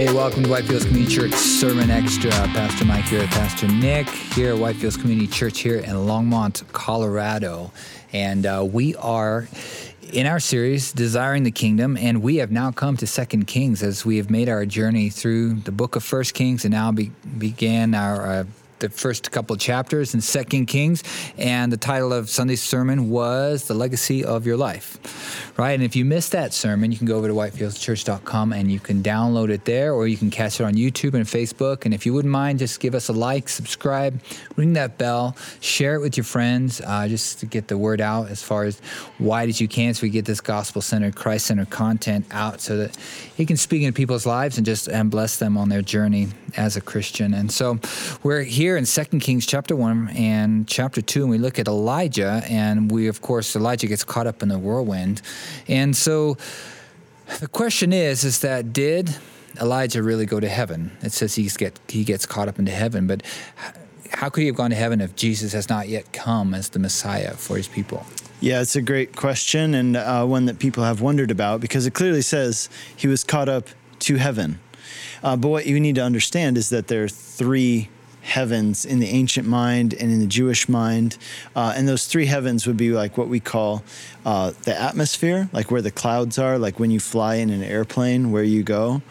Hey, welcome to Whitefields Community Church Sermon Extra. Pastor Mike here Pastor Nick here at Whitefields Community Church here in Longmont, Colorado. And uh, we are in our series, Desiring the Kingdom, and we have now come to Second Kings as we have made our journey through the book of First Kings and now be- began our uh, the first couple chapters in Second Kings, and the title of Sunday's sermon was "The Legacy of Your Life." Right, and if you missed that sermon, you can go over to whitefieldschurch.com and you can download it there, or you can catch it on YouTube and Facebook. And if you wouldn't mind, just give us a like, subscribe, ring that bell, share it with your friends, uh, just to get the word out as far as wide as you can, so we get this gospel-centered, Christ-centered content out, so that it can speak into people's lives and just and bless them on their journey as a Christian. And so we're here here in Second Kings chapter 1 and chapter 2, and we look at Elijah, and we, of course, Elijah gets caught up in the whirlwind. And so the question is, is that did Elijah really go to heaven? It says he's get, he gets caught up into heaven, but how could he have gone to heaven if Jesus has not yet come as the Messiah for his people? Yeah, it's a great question and uh, one that people have wondered about because it clearly says he was caught up to heaven. Uh, but what you need to understand is that there are three heavens in the ancient mind and in the Jewish mind. Uh, and those three heavens would be like what we call uh, the atmosphere, like where the clouds are, like when you fly in an airplane, where you go.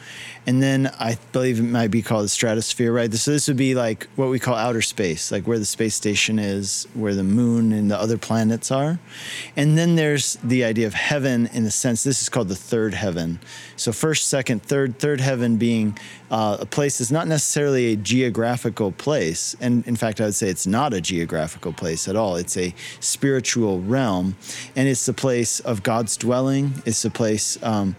And then I believe it might be called the stratosphere, right? So this would be like what we call outer space, like where the space station is, where the moon and the other planets are. And then there's the idea of heaven in the sense this is called the third heaven. So first, second, third, third heaven being uh, a place that's not necessarily a geographical place. And in fact, I would say it's not a geographical place at all. It's a spiritual realm. And it's the place of God's dwelling. It's the place. Um,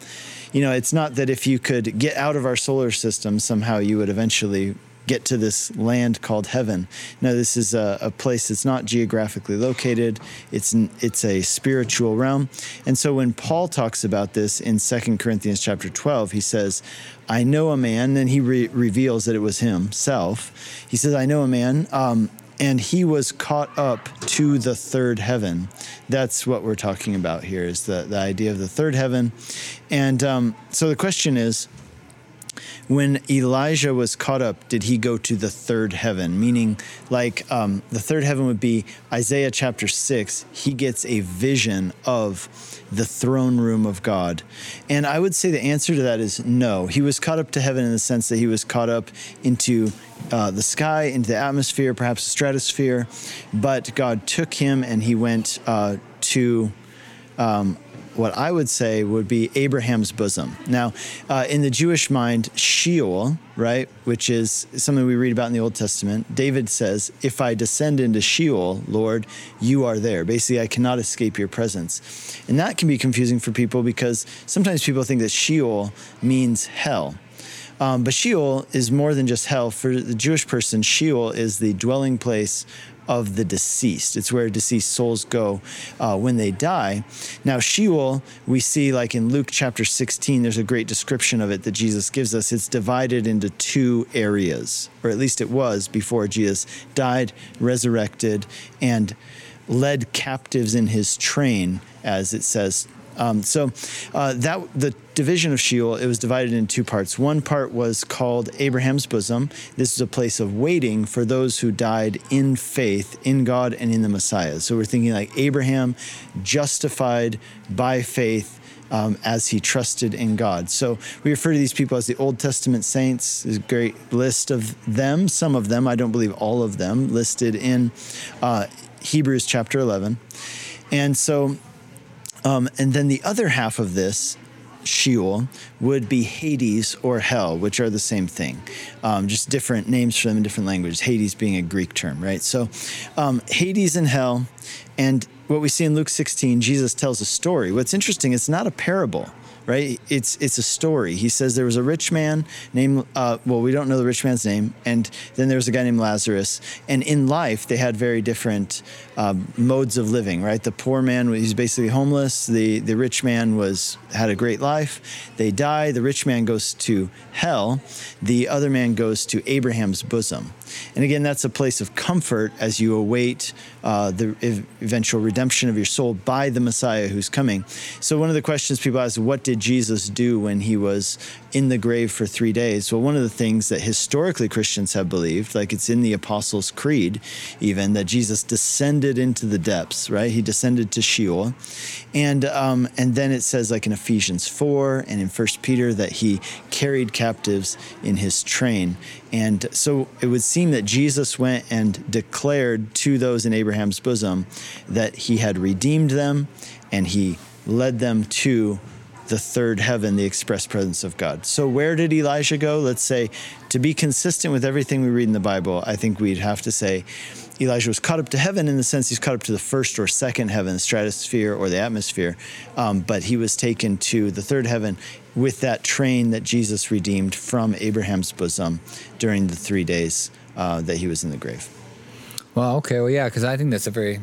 you know, it's not that if you could get out of our solar system, somehow you would eventually get to this land called heaven. Now, this is a, a, place that's not geographically located. It's it's a spiritual realm. And so when Paul talks about this in 2 Corinthians chapter 12, he says, I know a man, and he re- reveals that it was himself. He says, I know a man, um, and he was caught up to the third heaven. That's what we're talking about here is the, the idea of the third heaven. And um, so the question is, when Elijah was caught up, did he go to the third heaven? Meaning, like um, the third heaven would be Isaiah chapter 6. He gets a vision of the throne room of God. And I would say the answer to that is no. He was caught up to heaven in the sense that he was caught up into uh, the sky, into the atmosphere, perhaps the stratosphere. But God took him and he went uh, to. Um, what I would say would be Abraham's bosom. Now, uh, in the Jewish mind, Sheol, right, which is something we read about in the Old Testament, David says, If I descend into Sheol, Lord, you are there. Basically, I cannot escape your presence. And that can be confusing for people because sometimes people think that Sheol means hell. Um, but Sheol is more than just hell. For the Jewish person, Sheol is the dwelling place of the deceased. It's where deceased souls go uh, when they die. Now, Sheol, we see like in Luke chapter 16, there's a great description of it that Jesus gives us. It's divided into two areas, or at least it was before Jesus died, resurrected, and led captives in his train, as it says um, so uh, that the division of Sheol it was divided in two parts. One part was called Abraham's bosom. This is a place of waiting for those who died in faith in God and in the Messiah. So we're thinking like Abraham justified by faith. Um, as he trusted in God. So we refer to these people as the Old Testament saints. There's a great list of them, some of them, I don't believe all of them, listed in uh, Hebrews chapter 11. And so um, and then the other half of this, Sheol, would be Hades or hell, which are the same thing, um, just different names for them in different languages. Hades being a Greek term, right? So um, Hades and hell. And what we see in Luke 16, Jesus tells a story. What's interesting, it's not a parable right? It's it's a story. He says there was a rich man named uh, well, we don't know the rich man's name, and then there was a guy named Lazarus. And in life, they had very different um, modes of living, right? The poor man was basically homeless. The the rich man was had a great life. They die. The rich man goes to hell. The other man goes to Abraham's bosom. And again, that's a place of comfort as you await uh, the ev- eventual redemption of your soul by the Messiah who's coming. So, one of the questions people ask, what did Jesus do when he was in the grave for three days? Well, one of the things that historically Christians have believed, like it's in the Apostles' Creed, even, that Jesus descended into the depths, right? He descended to Sheol. And, um, and then it says, like in Ephesians 4 and in 1 Peter, that he carried captives in his train. And so it would seem that Jesus went and declared to those in Abraham's bosom that he had redeemed them and he led them to the third heaven, the express presence of God. So, where did Elijah go? Let's say, to be consistent with everything we read in the Bible, I think we'd have to say Elijah was caught up to heaven in the sense he's caught up to the first or second heaven, the stratosphere or the atmosphere. Um, but he was taken to the third heaven with that train that Jesus redeemed from Abraham's bosom during the three days uh, that he was in the grave. Well, okay. Well, yeah, because I think that's a very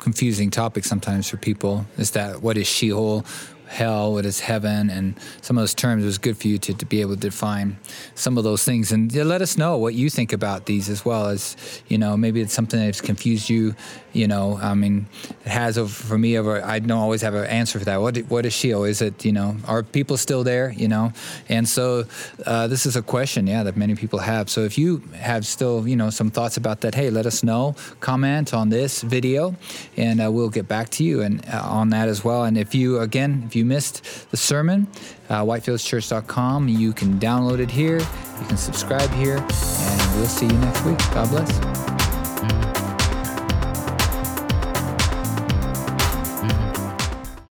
confusing topic sometimes for people is that what is Sheol? Hell, what is heaven, and some of those terms. It was good for you to, to be able to define some of those things and let us know what you think about these as well as, you know, maybe it's something that's confused you, you know, I mean, it has over, for me over, I don't always have an answer for that. What, what is Sheol? Is it, you know, are people still there, you know? And so uh, this is a question, yeah, that many people have. So if you have still, you know, some thoughts about that, hey, let us know, comment on this video, and uh, we'll get back to you and uh, on that as well. And if you, again, if you you missed the sermon, uh, whitefieldschurch.com. You can download it here. You can subscribe here. And we'll see you next week. God bless.